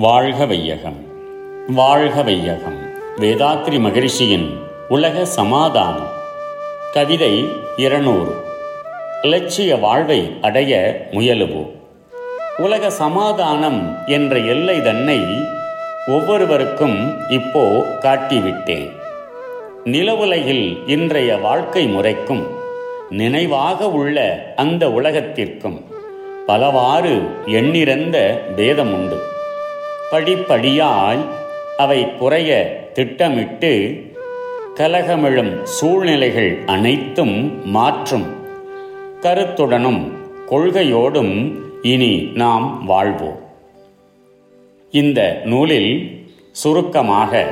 வாழ்க வையகம். வாழ்க வையகம். வேதாத்ரி மகரிஷியின் உலக சமாதானம். கவிதை இருநூறு. இலட்சிய வாழ்வை அடைய முயலுவோம். உலக சமாதானம் என்ற எல்லை தன்னை ஒவ்வொருவருக்கும் இப்போ காட்டிவிட்டேன். நிலவுலகில் இன்றைய வாழ்க்கை முறைக்கும் நினைவாக உள்ள அந்த உலகத்திற்கும் பலவாறு எண்ணிறந்த பேதம் உண்டு படிப்படியாய் அவை குறைய திட்டமிட்டு கலகமிழும் சூழ்நிலைகள் அனைத்தும் மாற்றும். கருத்துடனும் கொள்கையோடும் இனி நாம் வாழ்வோம். இந்த நூலில் சுருக்கமாக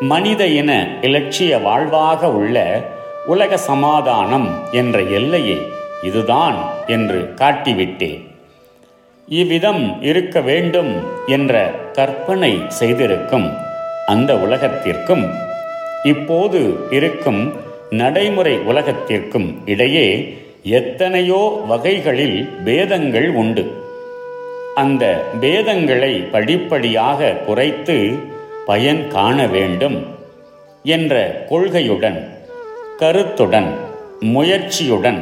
மனித இன இலட்சிய வாழ்வாக உள்ள உலக சமாதானம் என்ற எல்லையை இதுதான் என்று காட்டிவிட்டேன். இவ்விதம் இருக்க வேண்டும் என்ற கற்பனை செய்திருக்கும் அந்த உலகத்திற்கும் இப்போது இருக்கும் நடைமுறை உலகத்திற்கும் இடையே எத்தனையோ வகைகளில் பேதங்கள் உண்டு. அந்த பேதங்களை படிப்படியாக குறைத்து பயன் காண வேண்டும் என்ற கொள்கையுடன் கருத்துடன் முயற்சியுடன்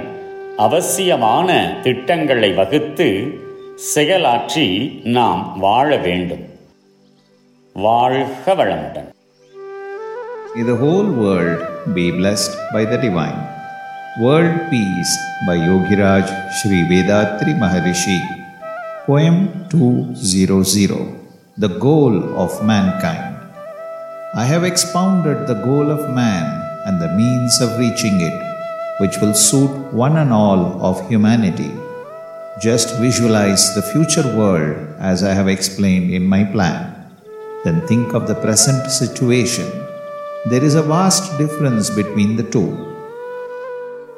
அவசியமான திட்டங்களை வகுத்து செயலாற்றி நாம் வாழ வேண்டும். வாழ்க வளமுடன் May the whole world be blessed by the divine. World Peace by Yogiraj Shri Vethathiri Maharishi. Poem 200 The Goal of Mankind. I have expounded the goal of man and the means of reaching it, which will suit one and all of humanity. Just visualize the future world as I have explained in my plan. Then think of the present situation. There is a vast difference between the two.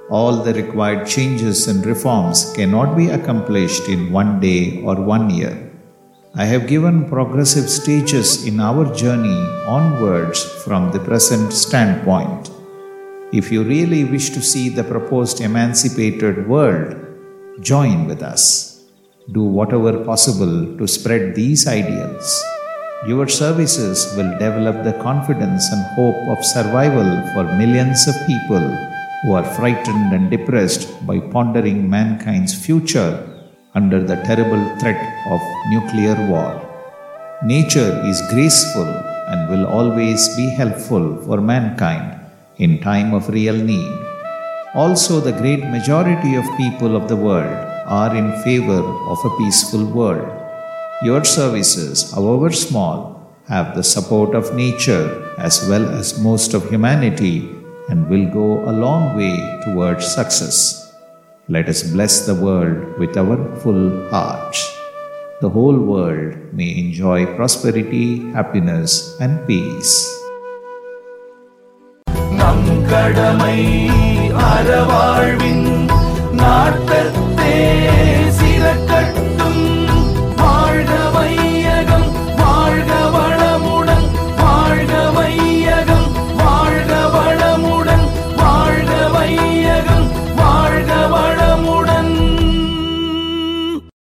All the required changes and reforms cannot be accomplished in one day or one year. I have given progressive stages in our journey onwards from the present standpoint. If you really wish to see the proposed emancipated world, join with us. Do whatever possible to spread these ideals. Your services will develop the confidence and hope of survival for millions of people who are frightened and depressed by pondering mankind's future under the terrible threat of nuclear war. Nature is graceful and will always be helpful for mankind in time of real need. Also, the great majority of people of the world are in favor of a peaceful world. Your services, however small, have the support of nature as well as most of humanity and will go a long way towards success. Let us bless the world with our full hearts. The whole world may enjoy prosperity, happiness, and peace. நம் கடமை அறவாழ்வின் நாட்டத்தே சிறக்க